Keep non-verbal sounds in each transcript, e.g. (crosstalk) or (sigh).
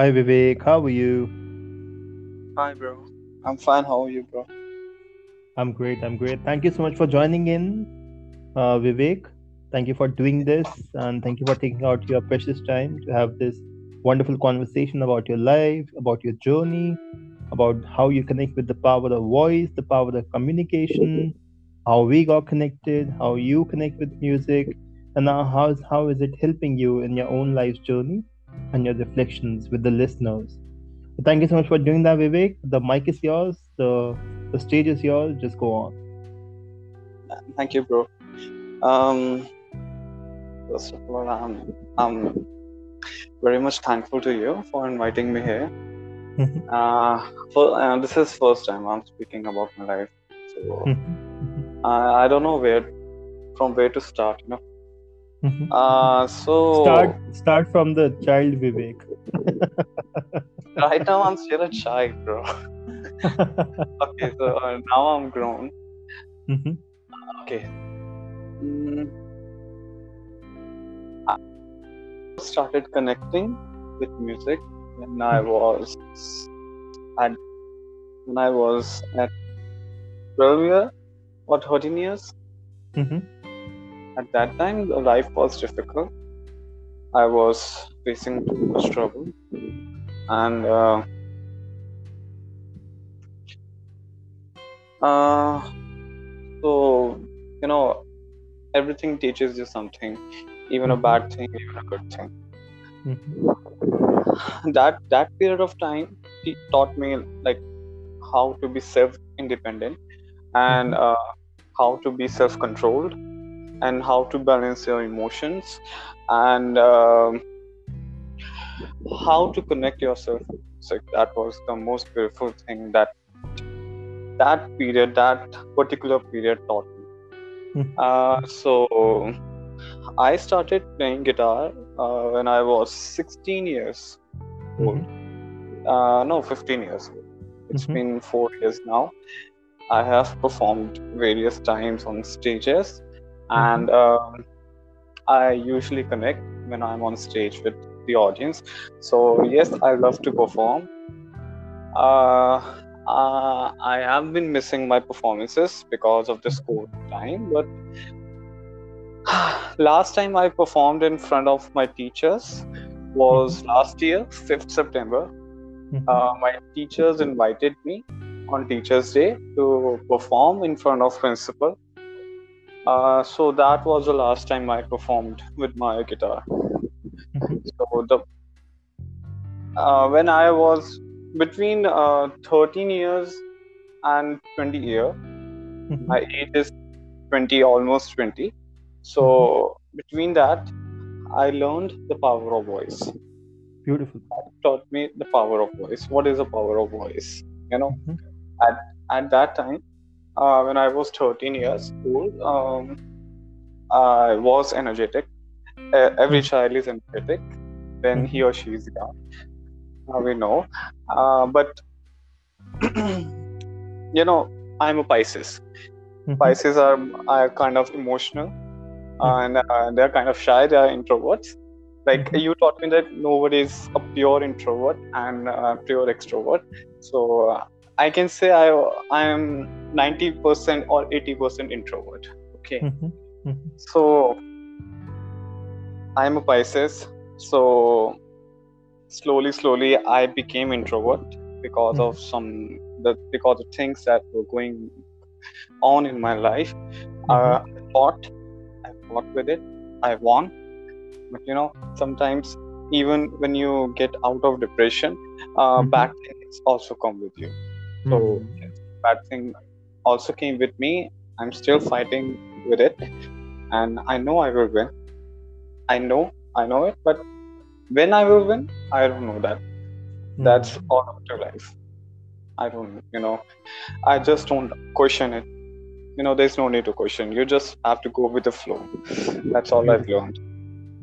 Hi Vivek, how are you? Hi, bro. I'm fine. How are you, bro? I'm great, I'm great. Thank you so much for joining in, uh, Vivek. Thank you for doing this and thank you for taking out your precious time to have this wonderful conversation about your life, about your journey, about how you connect with the power of voice, the power of communication, how we got connected, how you connect with music, and now how is, how is it helping you in your own life's journey and your reflections with the listeners. So thank you so much for doing that, Vivek. The mic is yours, the, the stage is yours. Just go on. Thank you, bro. Um, first of all, I'm I'm very much thankful to you for inviting me here. Mhm. Uh, for, uh, this is first time I'm speaking about my life, so I I don't know where from where to start. You know. Uh, so start start from the child Vivek. right now I'm still a child, bro. (laughs) okay, so uh, now I'm grown. Mhm. Okay. Mm. I started connecting with music when I was at when I was at 12 years or 13 years. Mhm. At that time, life was difficult. I was facing too much trouble, and uh, uh, so you know everything teaches you something, even a Mhm. bad thing, even a good thing. Mhm. that that period of time he taught me like how to be self independent and Mhm. uh, how to be self controlled and how to balance your emotions and um, how to connect yourself music that was the most beautiful thing that that period that particular period taught me Mhm. uh, so i started playing guitar uh, when i was 16 years old uh, no 15 years old It's Mhm. been four years now. I have performed various times on stages, and um, I usually connect when I'm on stage with the audience. So yes, I love to perform. Uh, uh, I have been missing my performances because of this school time, but (sighs) last time I performed in front of my teachers was last year, 5th September. Mhm. uh, my teachers invited me on teachers day to perform in front of principal uh, so that was the last time i performed with my guitar Mhm. so the uh, when i was between uh, 13 years and 20 year Mhm. my age is 20 almost 20 so between that i learned the power of voice Beautiful. taught me the power of voice what is the power of voice you know Mhm. at at that time uh, when I was 13 years old, um, I was energetic. Uh, every Mhm. child is energetic when he or she is young. Uh, we know, uh, but (clears throat) you know, I'm a Pisces. Mhm. Pisces are are kind of emotional and uh, they're kind of shy. They are introverts. Like Mhm. you taught me that nobody is a pure introvert and uh, pure extrovert. So uh, I can say I I am 90% or 80% introvert. Okay. Mhm. Mhm. So I'm a Pisces. So slowly, slowly, I became introvert because Mhm. of some the because of things that were going on in my life. Uh, I fought, I fought with it. I won, but you know, sometimes even when you get out of depression, uh, Mhm. bad things also come with you. So bad thing also came with me. I'm still fighting with it, and I know I will win. I know, I know it, but when I will win, I don't know that. That's Mhm. all up to life. I don't, you know, I just don't question it. You know, there's no need to question. You just have to go with the flow. That's all I've Beautiful. learned.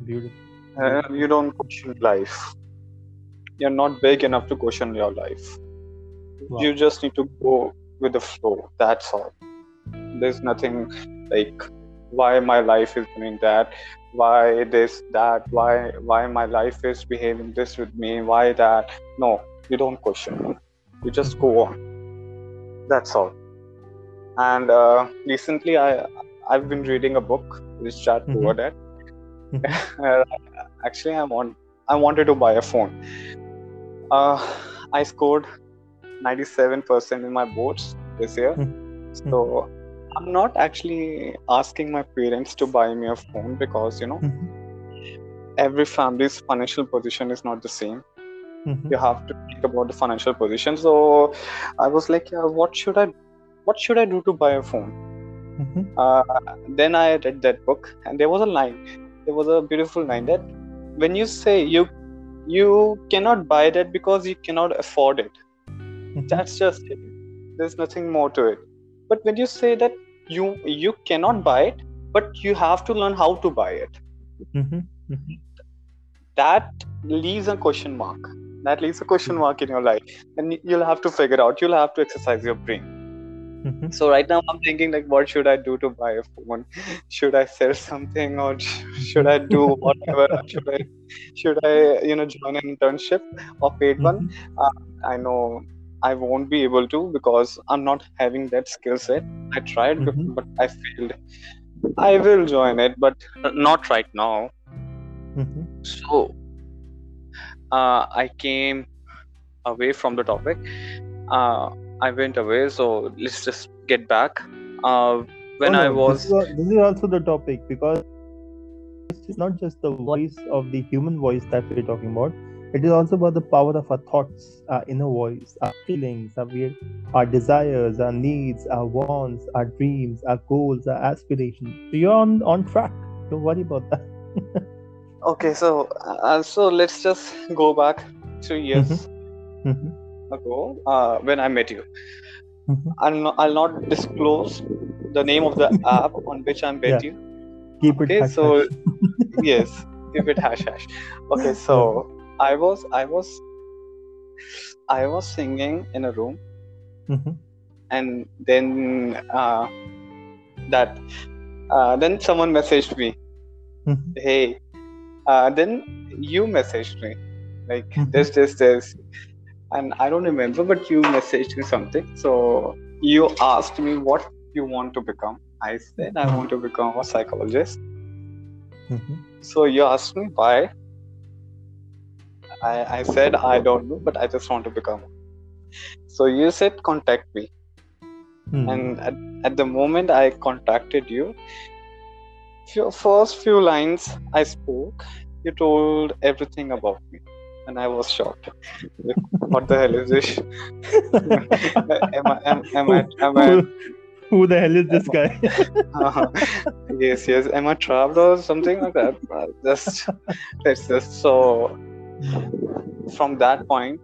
Beautiful. Uh, you don't question life. You're not big enough to question your life. Wow. You just need to go with the flow. That's all. There's nothing like why my life is doing that? Why this that? Why why my life is behaving this with me? Why that? No you don't question you just go on. That's all. And uh, recently i i've been reading a book rich dad Mhm. poor dad actually i want i wanted to buy a phone. Uh, i scored 97% in my boards this year so i'm not actually asking my parents to buy me a phone because you know every family's financial position is not the same Mhm. you have to think about the financial position so i was like yeah, what should i what should i do to buy a phone Mhm. uh, then i read that book and there was a line there was a beautiful line that when you say you you cannot buy that because you cannot afford it. That's just it. There's nothing more to it. But when you say that you you cannot buy it but you have to learn how to buy it. Mhm. Mhm. that leaves a question mark. That leaves a question mark in your life. And you'll have to figure out you'll have to exercise your brain. Mhm. so right now i'm thinking like what should i do to buy a phone? Should i sell something or should i do whatever? (laughs) Should i should i you know join an internship or paid one? Mhm. i know i won't be able to because i'm not having that skill set i tried before, Mhm. but i failed i will join it but not right now Mhm. so uh, i came away from the topic uh, i went away so let's just get back uh, when Oh, i was This is, this is also the topic because it's not just the voice of the human voice that we're talking about. It is also about the power of our thoughts, our inner voice, our feelings, our, weird, our desires, our needs, our wants, our dreams, our goals, our aspirations. So you're on, on track. Don't worry about that. (laughs) okay so uh, so let's just go back three years Mhm. ago uh, when i met you Mhm. I'll not, I'll not disclose the name of the (laughs) app on which i met Yeah. you Keep it Okay, hush so- hush. (laughs) yes keep it hash hash okay so i was i was i was singing in a room Mhm. and then uh, that uh, then someone messaged me Mhm. hey uh, then you messaged me like Mhm. this this this and i don't remember but you messaged me something so you asked me what you want to become i said i want to become a psychologist Mhm. so you asked me why i i said i don't know but i just want to become so you said contact me. Hmm. and at, at the moment i contacted you few, first few lines i spoke you told everything about me. And i was shocked. What the hell is this? (laughs) Am i am, am i am i who, the hell is this guy? (laughs) yes yes. Am i trapped or something like that? Uh, just let's just so from that point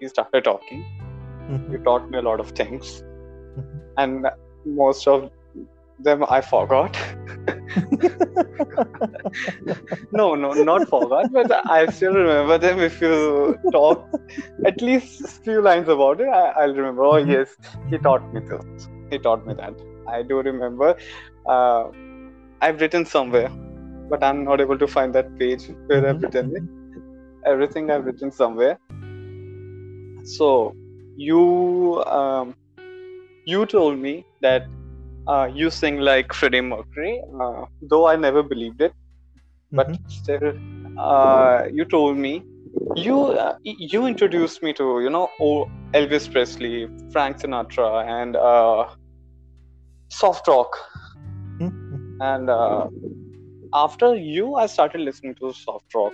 we started talking. You Mhm. taught me a lot of things. Mhm. and most of them i forgot. (laughs) No no not forgot but i still remember them. If you talk at least few lines about it I, i'll remember. Oh Mhm. yes he taught me this. He taught me that. I do remember uh, i've written somewhere but i'm not able to find that page where i've written it (laughs) everything i've written somewhere so you um, you told me that uh, you sing like Freddie Mercury, uh, though I never believed it. But Mhm. still, uh, you told me you uh, you introduced me to you know Elvis Presley, Frank Sinatra, and uh, soft rock. Mhm. And uh, after you, I started listening to soft rock.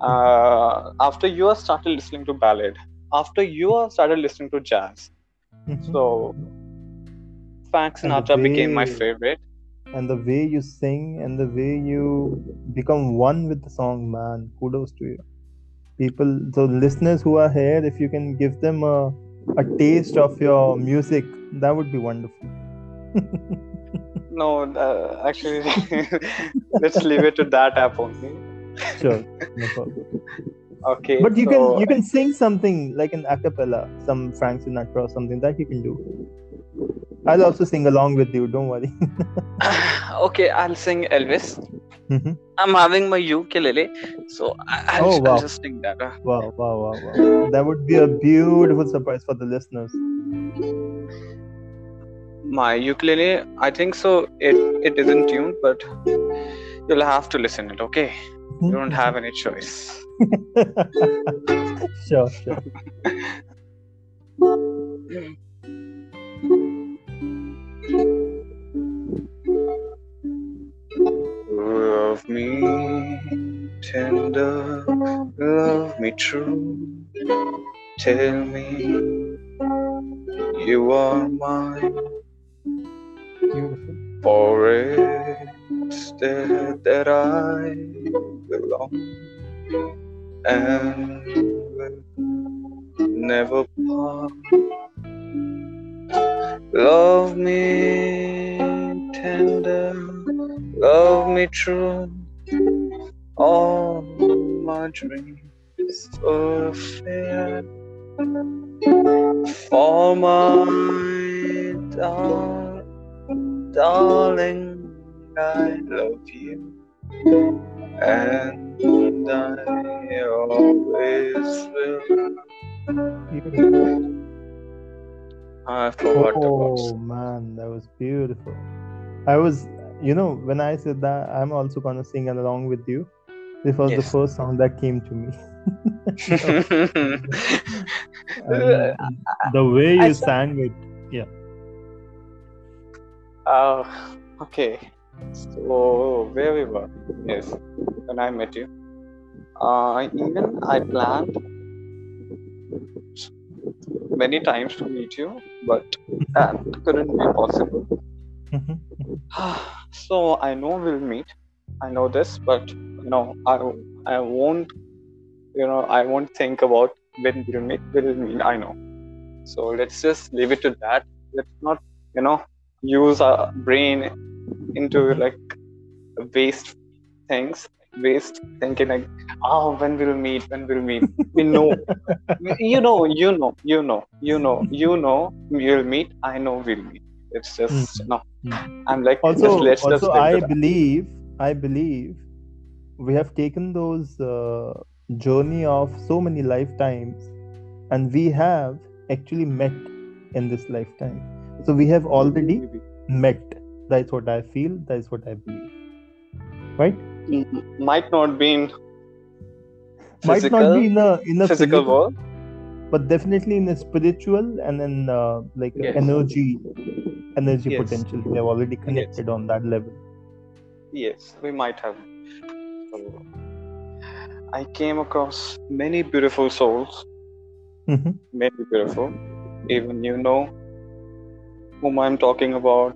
Uh, after you, I started listening to ballad. After you, I started listening to jazz. Mhm. So Frank Sinatra became my favorite. and the way you sing and the way you become one with the song, man, kudos to you. People, so listeners who are here, if you can give them a, a taste of your music, that would be wonderful. (laughs) No, uh, actually, (laughs) let's leave it to that app only. sure, no (laughs) problem. Okay. But you so, can you can sing something like an a cappella, some Frank Sinatra or something that you can do. I'll also sing along with you. Don't worry. (laughs) okay, I'll sing Elvis. Mhm. I'm having my ukulele, so I- I'll, Oh, wow. I'll just sing that. Wow, wow, wow, wow. That would be a beautiful surprise for the listeners. My ukulele, I think so. It it isn't tuned, but you'll have to listen it. Okay, you don't have any choice. (laughs) sure, sure. Love me tender, love me true. Tell me you are mine. Beautiful. For it's there that I belong and will never part. Love me tender, love me true. All my dreams fulfill. For my dar- darling, I love you, and I always will. I forgot Oh man, that was beautiful. I was, you know, when I said that, I'm also gonna sing along with you. This was the first song that came to me. And (laughs) (laughs) um, the way you sang it, uh, okay. So where we were? Yes, when I met you. Uh, even I planned many times to meet you, but that couldn't be possible. Mhm. so I know we'll meet. I know this, but you know, I I won't. You know, I won't think about when we'll meet. We'll meet. I know. So let's just leave it to that. Let's not, you know, use our brain into like waste things, waste thinking like, oh, when we'll meet, when we'll meet. We know, (laughs) you know, you know, you know, you know, you know, we'll meet. I know we'll meet. It's just no. Mm. I'm like, also just let's just also i it at that. believe i believe we have taken those uh, journey of so many lifetimes and we have actually met in this lifetime so we have already met that's what i feel that's what i believe right M- might not be in might not be in a in a physical world. but definitely in a spiritual and then uh, like Yes. energy energy Yes. potential we have already connected on that level Yes, we might have. I came across many beautiful souls, Mhm. many beautiful. Even you know whom I'm talking about,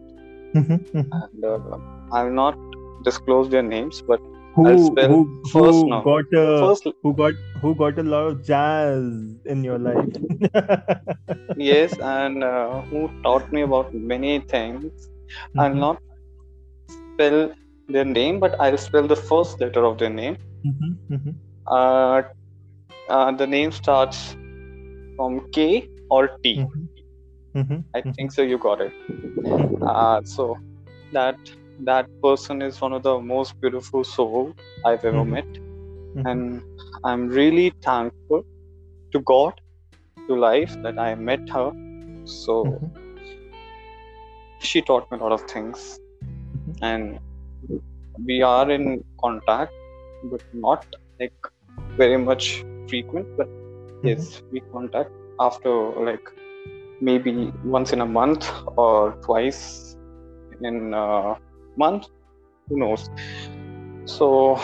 Mhm, mhm. and uh, I'll not disclose their names, but who I'll spell who, first who now. got a first, who got who got a lot of jazz in your life (laughs) yes, and uh, who taught me about many things. I'll Mhm, not spell their name, but I'll spell the first letter of their name. mhm, mhm. Uh, uh, the name starts from K or T. Mhm, mhm, I mhm. think so. You got it. Mhm. Uh, so that that person is one of the most beautiful soul I've ever Mhm. met, Mhm. and I'm really thankful to God, to life that I met her. So Mhm, she taught me a lot of things, and we are in contact, but not like very much frequent. But yes, we contact after like maybe once in a month or twice in a month. Who knows? So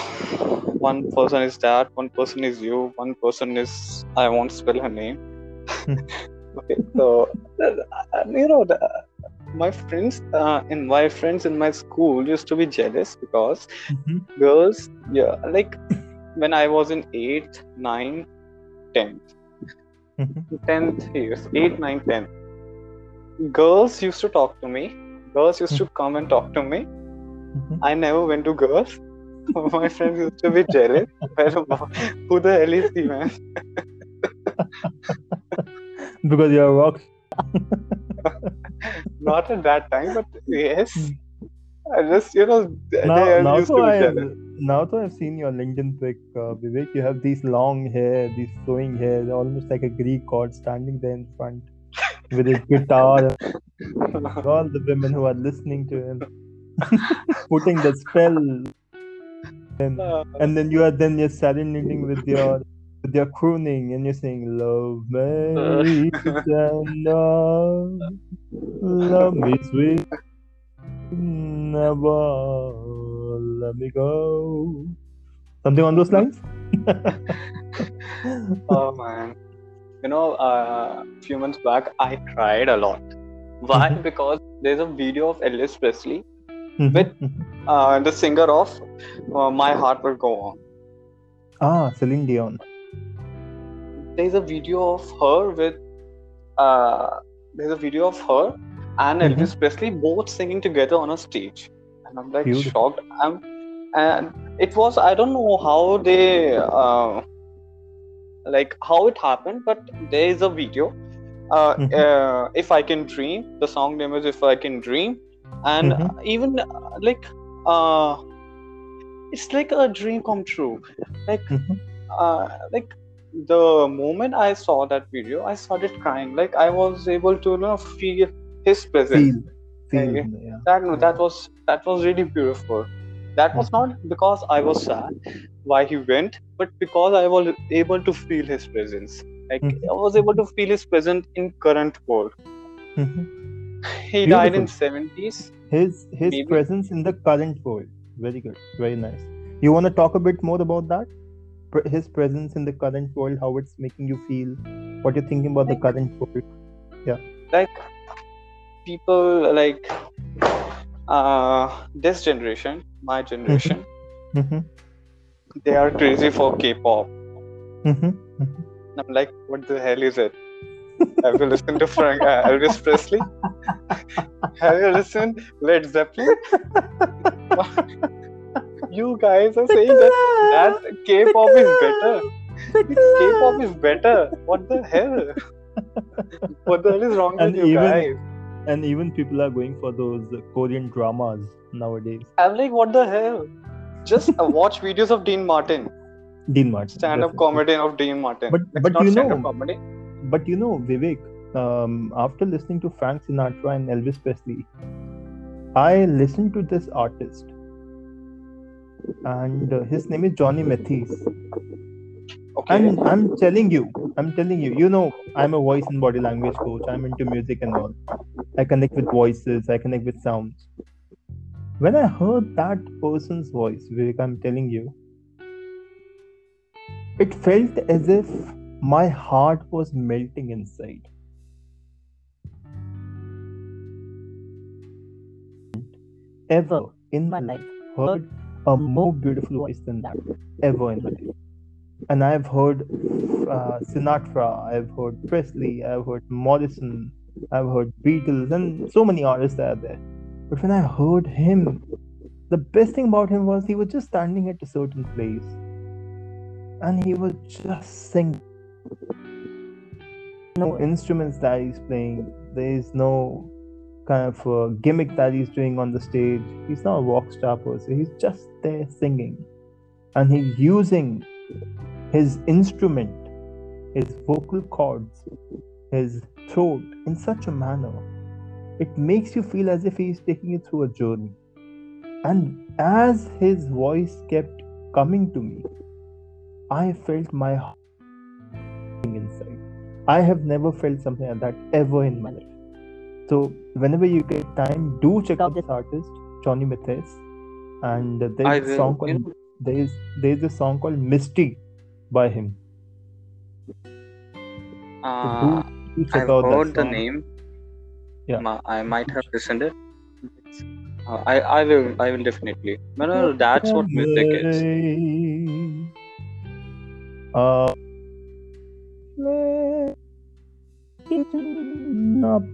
one person is that, one person is you, one person is I won't spell her name. (laughs) okay, so uh, you know the, my friends uh, and my friends in my school used to be jealous because Mhm. girls yeah like when i was in 8th 9th 10th Mhm. 10th years 8 9 10 girls used to talk to me. Girls used to come and talk to me. Mhm. i never went to girls. (laughs) My friends used to be jealous who the hell is he man? (laughs) Because you're a rock (laughs) Not at that time, but yes. I just, you know, now, now be I have, now though I've seen your LinkedIn pic, uh, Vivek. You have these long hair, these flowing hair, almost like a Greek god standing there in front with his guitar. (laughs) All the women who are listening to him, (laughs) putting the spell, and, Uh, and then you are then you're serenading with your with your crooning, and you're saying, "Love me tender, love me sweet, never let me go." Something on those lines. (laughs) oh man. You know, uh, a few months back, I cried a lot. Why? Mhm. Because there's a video of Elvis Presley, Mhm, With- uh, the singer of uh, My Heart Will Go On. ah, Celine Dion. There's a video of her with, uh, there's a video of her and Mhm. Elvis Presley both singing together on a stage. And I'm like Beautiful. shocked. I'm, and it was, I don't know how they, uh, like how it happened, but there is a video. Uh, Mhm. uh, if I can dream, the song name is If I Can Dream, and Mhm. even uh, like, uh, it's like a dream come true. Like, Mhm. uh, like the moment I saw that video, I started crying. Like I was able to you know feel his presence. Feel, feel, Yeah. That that was that was really beautiful. That was not because I was sad why he went, but because I was able to feel his presence. Like Mhm. I was able to feel his presence in current world. Mhm. He died in seventies. His his Maybe. presence in the current world. Very good. Very nice. You want to talk a bit more about that? His presence in the current world, how it's making you feel, what you're thinking about the current world. Yeah. Like people like uh this generation, my generation, Mhm, they are crazy for K-pop. mhm, mhm. I'm like, what the hell is it? Have you listened to Frank uh, Elvis Presley? Have you listened Led Zeppelin? you guys are saying that that K-pop is better. K-pop is better. What the hell? What the hell is wrong And with you even- guys? And even people are going for those Korean dramas nowadays. I'm like, what the hell? Just uh, watch (laughs) videos of Dean Martin, Dean Martin. stand-up comedian of Dean Martin. But It's but not you know, comedy. but you know, Vivek, um, after listening to Frank Sinatra and Elvis Presley, I listened to this artist, and uh, his name is Johnny Mathis. Okay. And I'm telling you, I'm telling you, you know, I'm a voice and body language coach. I'm into music and all. I connect with voices, I connect with sounds. When I heard that person's voice, Vivek, I'm telling you, it felt as if my heart was melting inside. Ever in my life heard a more beautiful voice than that. Ever in my life. And I've heard uh, Sinatra, I've heard Presley, I've heard Morrison, I've heard Beatles, and so many artists are there. But when I heard him, the best thing about him was he was just standing at a certain place and he was just singing. No instruments that he's playing, there is no kind of gimmick that he's doing on the stage. He's not a rock star per se, he's just there singing. And he's using his instrument, his vocal cords, his throat in such a manner. It makes you feel as if he's taking you through a journey. And as his voice kept coming to me, I felt my heart inside. I have never felt something like that ever in my life. So whenever you get time, do check out this artist, Johnny Mathis. And there's a song you called there's there's a song called Misty by him. uh, I've heard the name. Yeah. Ma- I might have listened it. Uh, I I will I will definitely. No, no, no, that's what music is. Uh,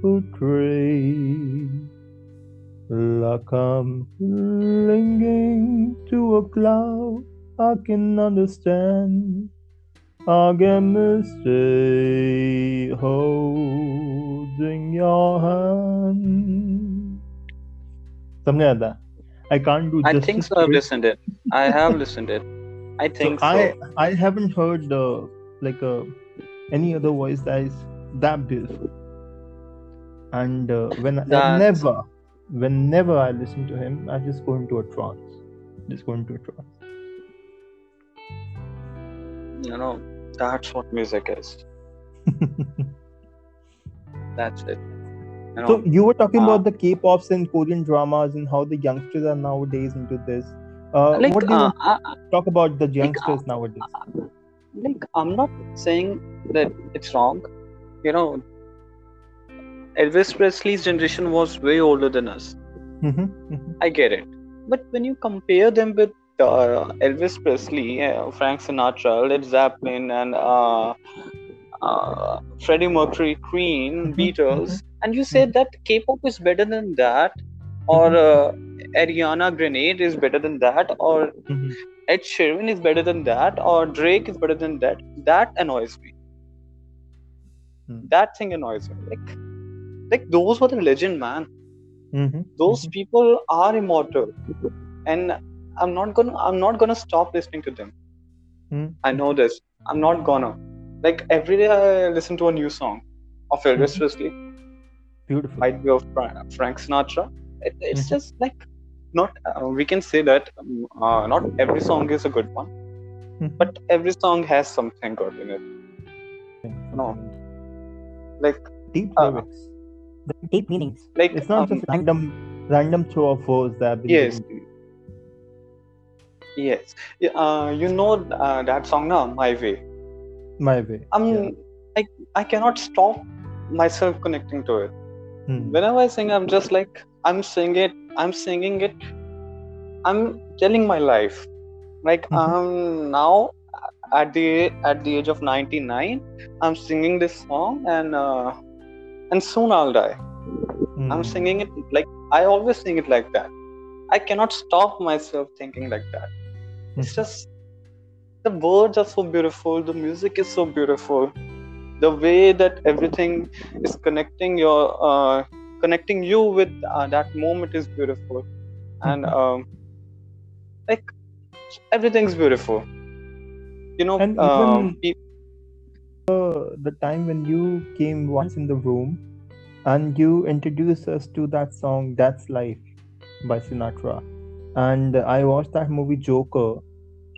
portray like I'm clinging to a cloud. I can understand. I get misty holding your hand. something like that. I can't do. I think so. I've listened it. I have listened it. I think so. I I haven't heard uh, like uh, any other voice that is that beautiful. And uh, when I never, whenever I listen to him, I just go into a trance. Just go into a trance. You know, that's what music is. (laughs) That's it. You know, so you were talking uh, about the K-pops and Korean dramas and how the youngsters are nowadays into this. Uh, like, what do you uh, to talk about the like, youngsters nowadays? like I'm not saying that it's wrong. You know, Elvis Presley's generation was way older than us. Mhm, mhm. I get it, but when you compare them with uh, Elvis Presley, uh, Frank Sinatra, Led Zeppelin, and uh, uh, Freddie Mercury, Queen, Mhm, Beatles, and you say that K-pop is better than that, or uh, Ariana Grande is better than that, or. Ed Sheeran is better than that, or Drake is better than that, that annoys me. Hmm. That thing annoys me. Like, like those were the legend, man. Mhm, Those mhm. people are immortal, and I'm not gonna. I'm not gonna stop listening to them. Mhm. I know this. I'm not gonna. Like every day, I listen to a new song of Elvis Mhm. Presley, Beautiful. might be of Frank Sinatra. It, it's Mhm. just like not. Uh, we can say that um, uh, not every song is a good one, Mhm. but every song has something good in it. no. Like, deep uh, lyrics. deep meanings. like It's not um, just random, random throw of words that have been Yes. Given to you. yes. Uh, you know uh, that song now, My Way. My way. I'm Yeah. I I cannot stop myself connecting to it. Hmm. Whenever I sing, I'm just like I'm singing it. I'm singing it. I'm telling my life. Like Mhm. I'm now at the at the age of 99. I'm singing this song, and uh, and soon I'll die. Hmm. I'm singing it like I always sing it like that. I cannot stop myself thinking like that. It's just the words are so beautiful, the music is so beautiful, the way that everything is connecting your uh, connecting you with uh, that moment is beautiful, and Mhm. um, like everything's beautiful. You know, And um, even- the time when you came once in the room and you introduced us to that song That's Life by Sinatra. And I watched that movie Joker.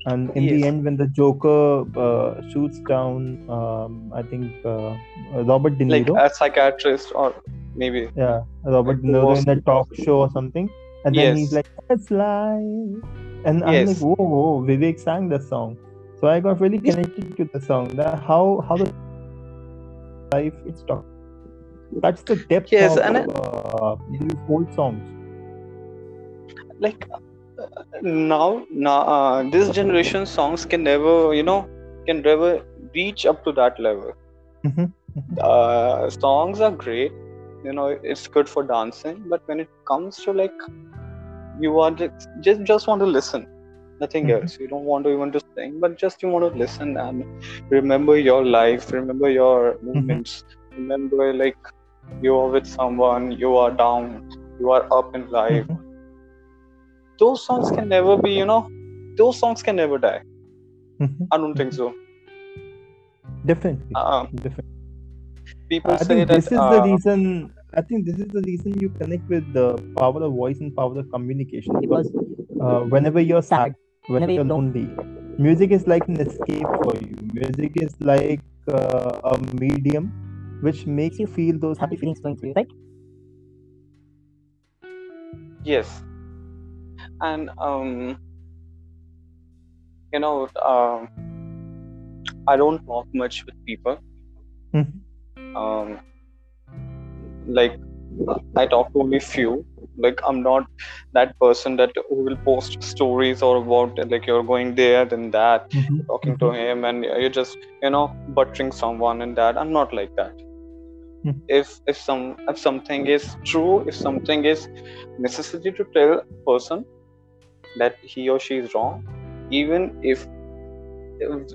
And in the end, when the Joker uh, shoots down, um, I think uh, Robert De Niro, like a psychiatrist or maybe yeah, Robert De Niro in a talk show or something, and then Yes. he's like, "That's life," and I'm Yes. like, "Whoa, whoa!" Vivek sang the song, so I got really connected to the song. That how how the life it's talk. That's the depth Yes, of and uh, these old songs. like now now uh, this generation songs can never you know can never reach up to that level. Mhm, uh, songs are great you know it's good for dancing but when it comes to like you are just just, just want to listen nothing Mhm. else. You don't want to even to sing but just you want to listen and remember your life remember your movements remember like you are with someone you are down you are up in life. Mhm. Those songs can never be you know those songs can never die Mhm. i don't think so Definitely, um, definitely. people I say think that this is the uh, reason. I think this is the reason you connect with the power of voice and power of communication because uh, whenever you're sad, whenever Whenever you're lonely, music is like an escape for you. Music is like uh, a medium which makes you feel those happy feelings going through you, right? yes and um you know um i don't talk much with people Mhm. um like i talk to only few like i'm not that person that who will post stories or about like you're going there then that Mhm. talking to him and you're just you know buttering someone and that i'm not like that Mhm. if if some if something is true if something is necessity to tell a person that he or she is wrong even if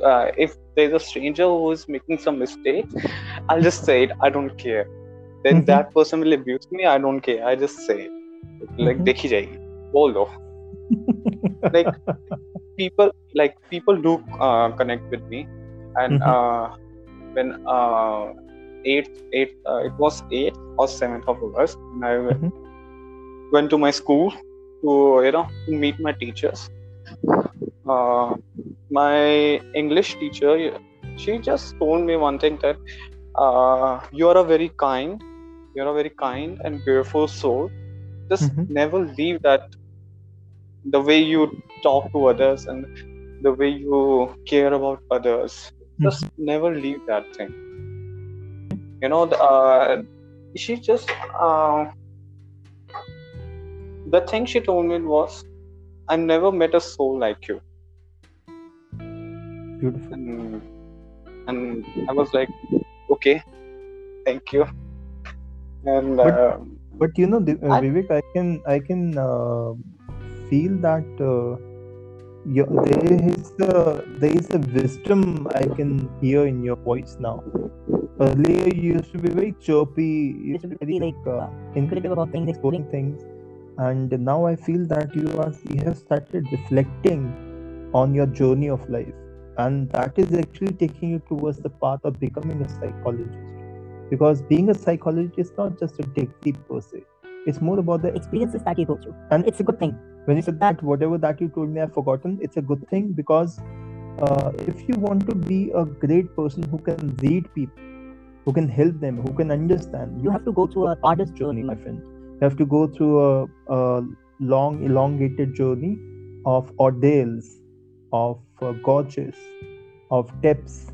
uh, if there's a stranger who is making some mistake i'll just say it i don't care then mm-hmm. that person will abuse me i don't care i just say it like mm-hmm. dekhi jayegi (laughs) like people like people do uh, connect with me and mm-hmm. uh, when uh, eighth eighth uh, it was eighth or seventh of august and i mm-hmm. went to my school to you know meet my teachers. Uh, my english teacher she just told me one thing that uh, you are a very kind you're a very kind and beautiful soul. Just Mhm. never leave that the way you talk to others and the way you care about others. Just never leave that thing. You know the, uh, she just uh, the thing she told me was i never met a soul like you Beautiful. and, and i was like okay thank you and But- uh, But you know, uh, I- Vivek, I can I can uh, feel that uh, your, there is a, there is a wisdom I can hear in your voice now. Earlier, you used to be very chirpy, you used to be very like uh, inquisitive about things, exploring things, and now I feel that you are you have started reflecting on your journey of life, and that is actually taking you towards the path of becoming a psychologist. Because being a psychologist is not just a degree per se; it's more about the experiences that you go through. and It's a good thing. when you said that whatever that you told me i've forgotten it's a good thing because uh, if you want to be a great person who can read people who can help them who can understand You have to go through a hardest journey my friend have to go through a, a long elongated journey of ordeals of uh, gorges of depths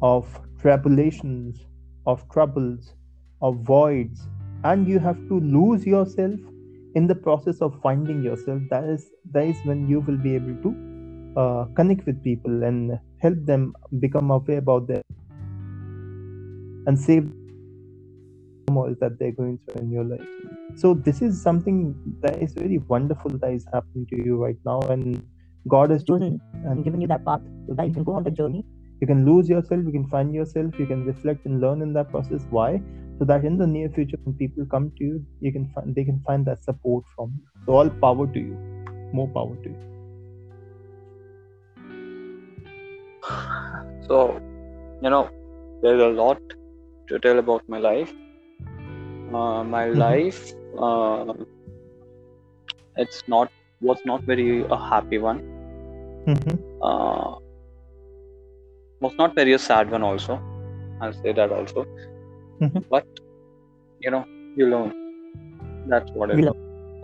of tribulations of troubles of voids and you have to lose yourself in the process of finding yourself. That is that is when you will be able to uh, connect with people and help them become aware about their and save turmoil that they're going through in your life. So this is something that is very wonderful that is happening to you right now and god has chosen Chosen and given you that path so that you can go on the journey. you can lose yourself you can find yourself you can reflect and learn in that process. Why? So that in the near future when people come to you you can find they can find that support from you. So all power to you. More power to you. So you know there's a lot to tell about my life uh, my Mhm. life uh, it's not was not very a happy one. Mhm. uh, was not very a sad one also. I'll say that also. Mhm. but you know you learn. That's what it,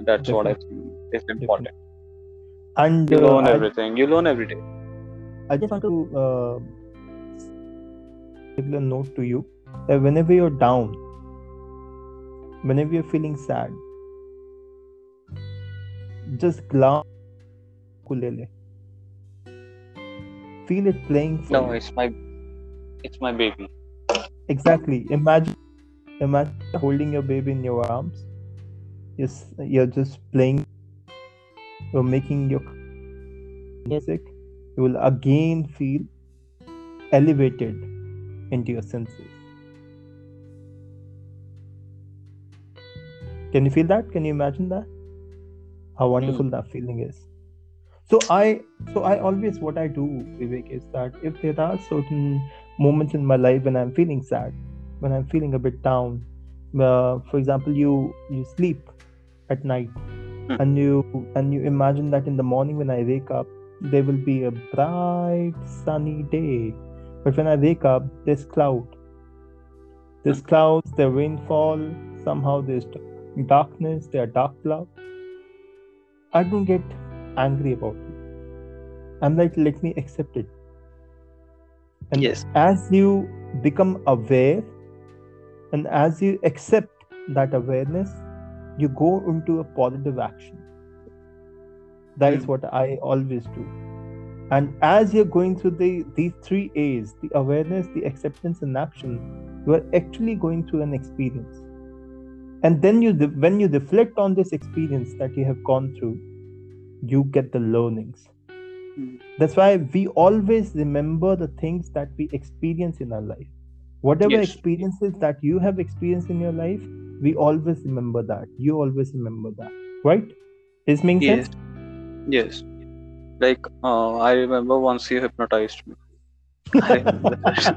that's what i think is important. And you uh, learn I, everything. You learn every day. I just want to uh, give a note to you. That whenever you're down whenever you're feeling sad just glance ukulele. feel it playing for no you. it's my it's my baby. Exactly. Imagine imagine holding your baby in your arms. Yes you're just playing you're making your music. You will again feel elevated into your senses can you feel that? Can you imagine that? How hmm. wonderful that feeling is. So i so i always what i do vivek is that if there are certain moments in my life when i'm feeling sad when i'm feeling a bit down uh, for example you you sleep at night hmm. and you and you imagine that in the morning when i wake up there will be a bright sunny day. But when i wake up there's cloud. There's hmm. clouds there rainfall somehow there's darkness there are dark clouds i don't get angry about it. I'm like let me accept it. And yes. as you become aware and as you accept that awareness you go into a positive action. That is Mm. what i always do. And as you're going through the these three a's the awareness the acceptance and action you are actually going through an experience and then you when you reflect on this experience that you have gone through you get the learnings Mm. that's why we always remember the things that we experience in our life whatever Yes. experiences that you have experienced in your life we always remember that you always remember that right is making Yes. sense Yes. Like uh, I remember once you hypnotized me. I remember that.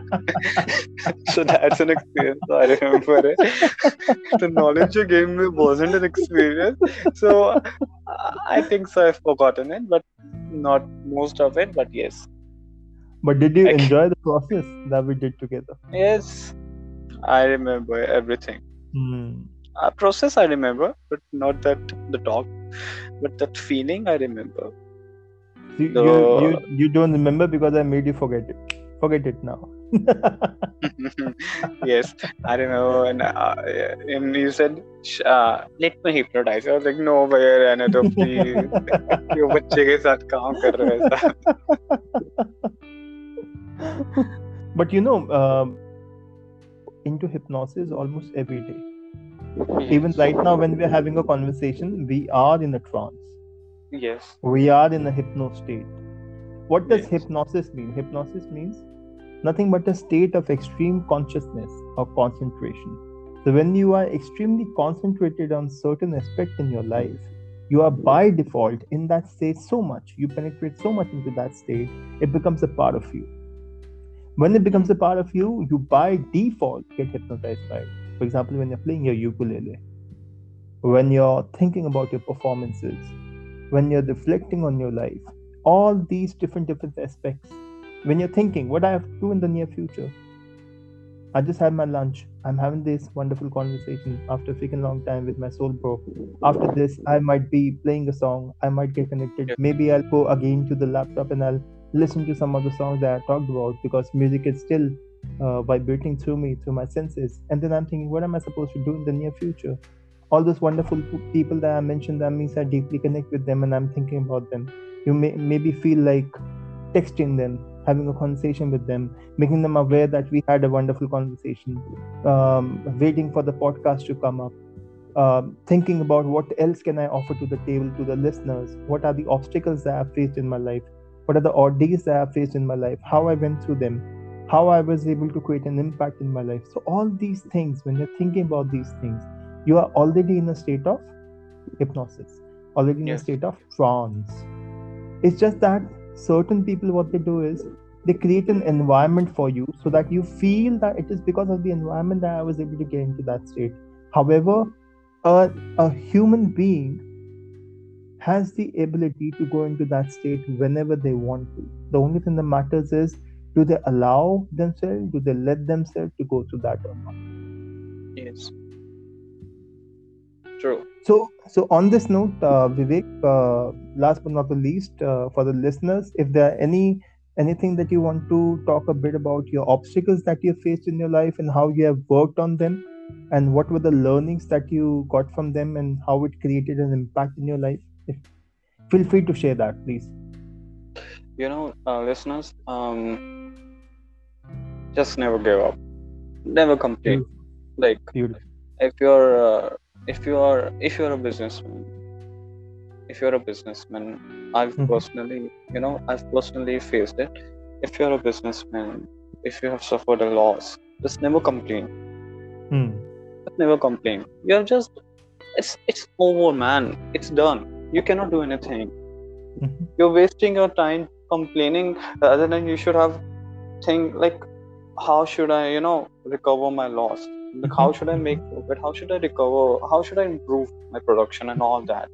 so that's an experience. I remember it. the knowledge you gave me wasn't an experience. So I think so. I've forgotten it, but not most of it. But yes, but did you enjoy the process that we did together yes, I remember everything. Hmm. Uh, process I remember, but not that the talk, but that feeling I remember. you you you don't remember because i made you forget it forget it now (laughs) yes, I remember when, uh, and you said, "Sh- uh, "Let me hypnotize." I was like, "No, भैया रहने दो please." क्यों बच्चे के साथ काम कर रहे हो ऐसा? (laughs) (laughs) but you know um, into hypnosis almost every day even Yes. right now when we're having a conversation we are in a trance Yes. we are in a hypno state what does Yes. hypnosis mean hypnosis means nothing but a state of extreme consciousness or concentration. So when you are extremely concentrated on certain aspect in your life you are by default in that state so much you penetrate so much into that state it becomes a part of you. When it becomes a part of you you by default get hypnotized by it. For example when you're playing your ukulele when you're thinking about your performances when you're reflecting on your life all these different different aspects when you're thinking what i have to do in the near future? I just had my lunch. I'm having this wonderful conversation after a freaking long time with my soul bro after this i might be playing a song. I might get connected. Yeah. maybe i'll go again to the laptop and i'll listen to some of the songs that i talked about because music is still uh, vibrating through me through my senses. And then i'm thinking what am i supposed to do in the near future? All those wonderful people that I mentioned, that means I deeply connect with them and I'm thinking about them. You may maybe feel like texting them, having a conversation with them, making them aware that we had a wonderful conversation, um, waiting for the podcast to come up, um, thinking about what else can I offer to the table to the listeners, what are the obstacles that I've faced in my life, what are the ordeals that I've faced in my life, how I went through them, how I was able to create an impact in my life. So all these things, when you're thinking about these things, you are already in a state of hypnosis, already in a state of trance. It's just that certain people, what they do is they create an environment for you so that you feel that it is because of the environment that I was able to get into that state. However, a, a human being has the ability to go into that state whenever they want to. The only thing that matters is do they allow themselves, do they let themselves to go through that or not? Yes. True. So, so on this note, uh, Vivek, uh, last but not the least, uh, for the listeners, if there are any anything that you want to talk a bit about your obstacles that you faced in your life and how you have worked on them, and what were the learnings that you got from them and how it created an impact in your life, if, feel free to share that, please. You know, uh, listeners, um, just never give up. Never complain. Like Beautiful. if you're uh, if you are if you're a businessman if you're a businessman i've Mhm. personally you know i've personally faced it. If you're a businessman if you have suffered a loss just never complain. Hmm. just never complain. You have just it's it's over man. It's done. You cannot do anything. Mhm. you're wasting your time complaining rather than you should have think like how should i you know recover my loss like how should i make profit how should i recover? How should i improve my production and all that?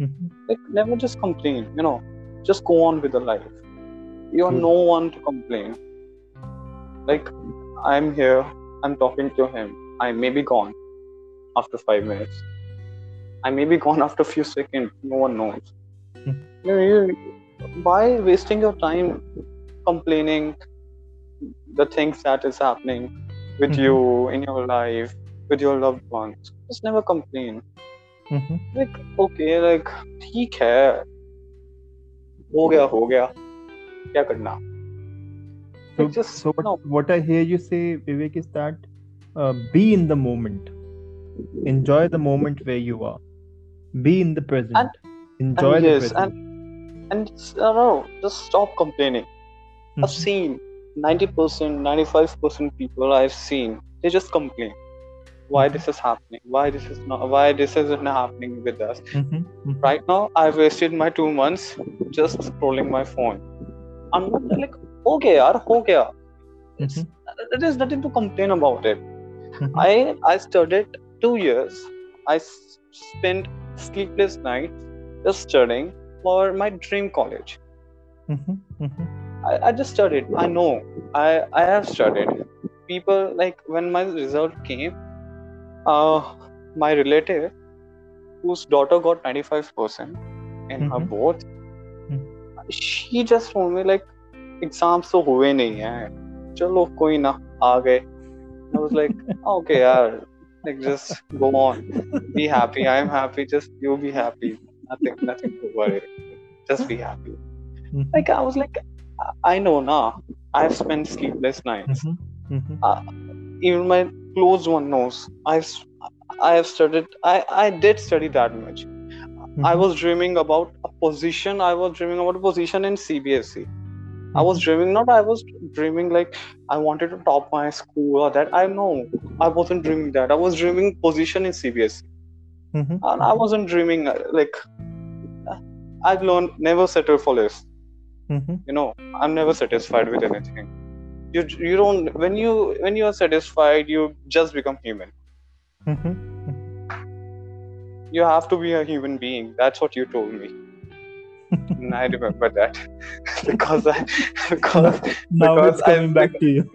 Mhm. like never just complain you know. Just go on with the life. You are Good. no one to complain. Like i'm here i'm talking to him. I may be gone after five minutes. I may be gone (laughs) after a few seconds no one knows. Mhm. you know, you, why wasting your time complaining the things that is happening with Mhm. you in your life with your loved ones just never complain Mhm. like okay like ठीक है हो गया हो गया क्या करना So, Like, just so what, no what I hear you say, Vivek, is that uh, be in the moment, enjoy the moment where you are, be in the present, enjoy and the yes present. and and it's, I don't know just stop complaining I've Mhm. seen 90%, 95% people I've seen, they just complain. Why this is happening? Why this is not? Why this isn't happening with us? Mhm, mhm. Right now, I've wasted my two months just scrolling my phone. I'm not like, okay, yaar, ho gaya. It's, Mhm. There is nothing to complain about it. Mhm. I I studied two years. I s- spent sleepless nights just studying for my dream college. Mhm, mhm. I, I just studied. I know. I I have studied. People like when my result came, uh, my relative whose daughter got 95% in her Mhm. board, Mhm. she just told me like exams तो हुए नहीं हैं चलो कोई ना आ गए I was like (laughs) okay यार like just go on be happy I am happy just you be happy nothing nothing to worry just be happy Mhm, like I was like I- know now I've spent sleepless nights. Mhm, mhm. even my close one knows. I've I have studied I I did study that much. I Mhm. was dreaming about a position. I was dreaming about a position in CBSE I was Mhm. dreaming not I was dreaming like I wanted to top my school or that. I know. I wasn't dreaming that. I was dreaming position in CBSE Mhm, and I wasn't dreaming uh, like I've learned never settle for less mhm. you know I'm never satisfied with anything you you don't when you when you are satisfied you just become human Mhm. you have to be a human being that's what you told me and (laughs) I remember that (laughs) because I (laughs) because now Because it's coming I've back to you.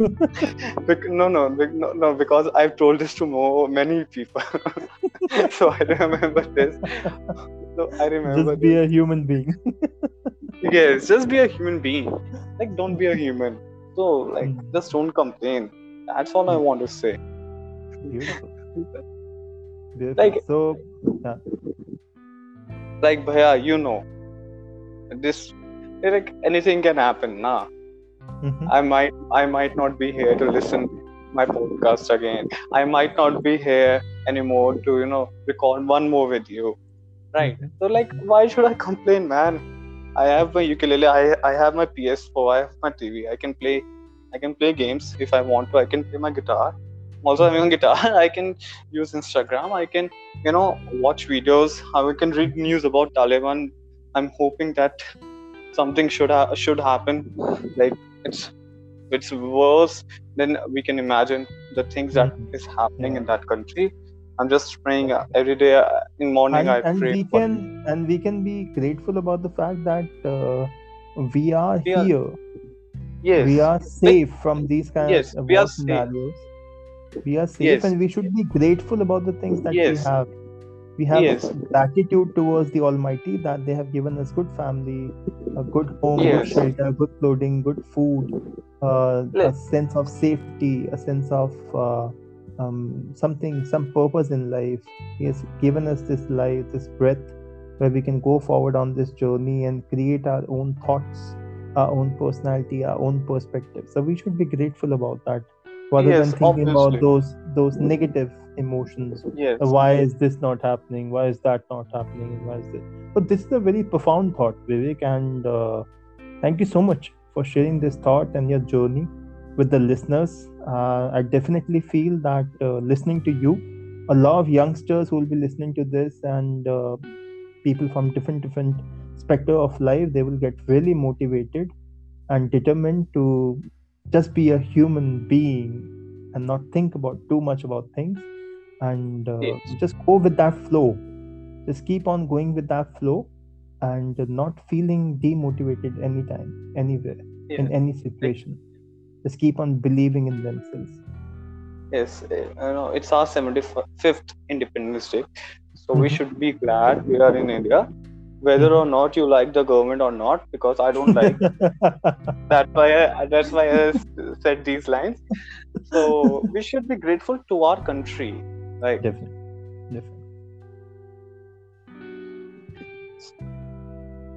Bec- no, no, no, no, because I've told this to more many people. so I remember this. So I remember Just be a human being. Yes, just be a human being. Like, don't be a human. So, like, Mm. just don't complain. That's all I want to say. Beautiful. Like- so, yeah. Like, Bhaiya, you know, this, like, anything can happen, nah. mhm, I might, I might not be here to listen my podcast again. I might not be here anymore to, you know, record one more with you. Right. mhm, So like, why should I complain, man? I have my ukulele. I I have my PS4. I have my TV. I can play. I can play games if I want to. I can play my guitar. I'm also having a guitar. (laughs) I can use Instagram. I can, you know, watch videos. I can read news about Taliban. I'm hoping that something should ha- should happen. Like it's it's worse than we can imagine. The things that Mhm. happening Yeah. in that country. I'm just praying uh, every day. uh, In morning, and, I and pray. we can and we can be grateful about the fact that uh, we are We are- here. yes. We are safe from these kind Yes, of we are war safe. We are safe, Yes. and we should be grateful about the things that Yes. we have. We have Yes. gratitude towards the Almighty that they have given us good family, a good home, good shelter, good clothing, good food, uh, a sense of safety, a sense of uh, um, something, some purpose in life. He has given us this life, this breath, where we can go forward on this journey and create our own thoughts, our own personality, our own perspective. So we should be grateful about that, rather Yes, than thinking about those those negative emotions. Yes. uh, why is this not happening? Why is that not happening? Why is this? But this is a very profound thought vivek and uh, thank you so much for sharing this thought and your journey with the listeners uh, i definitely feel that uh, listening to you a lot of youngsters who will be listening to this and uh, people from different different spectre of life they will get really motivated and determined to just be a human being and not think about too much about things and uh, Yes. just go with that flow just keep on going with that flow and not feeling demotivated anytime anywhere Yes. in any situation just keep on believing in themselves Yes, you know, it's our 75th Independence Day, so we Mhm. should be glad we are in India, whether or not you like the government or not, because I don't like. (laughs) that's why I, that's why I said these lines. So we should be grateful to our country, right? definitely definitely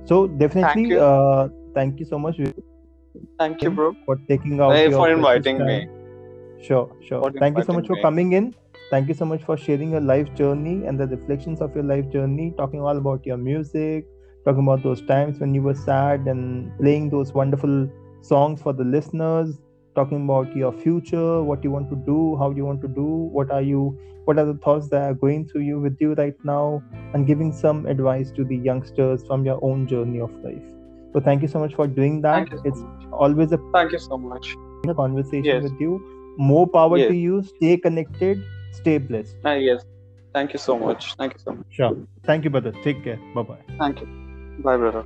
so definitely thank you. uh thank you so much Thank you, bro. for taking out Hey, for inviting me. Sure, sure. For Thank you so much for me. coming in. Thank you so much for sharing your life journey and the reflections of your life journey, talking all about your music, talking about those times when you were sad and playing those wonderful songs for the listeners. talking about your future, what you want to do, how you want to do, what are you, what are the thoughts that are going through you with you right now, and giving some advice to the youngsters from your own journey of life. So thank you so much for doing that. Thank you so It's much. always a Thank you so much. conversation Yes. with you. More power Yes. to you. Stay connected. Stay blessed. Uh, yes. Thank you so much. Thank you so much. Sure. Thank you, brother. Take care. Bye bye. Thank you. Bye, brother.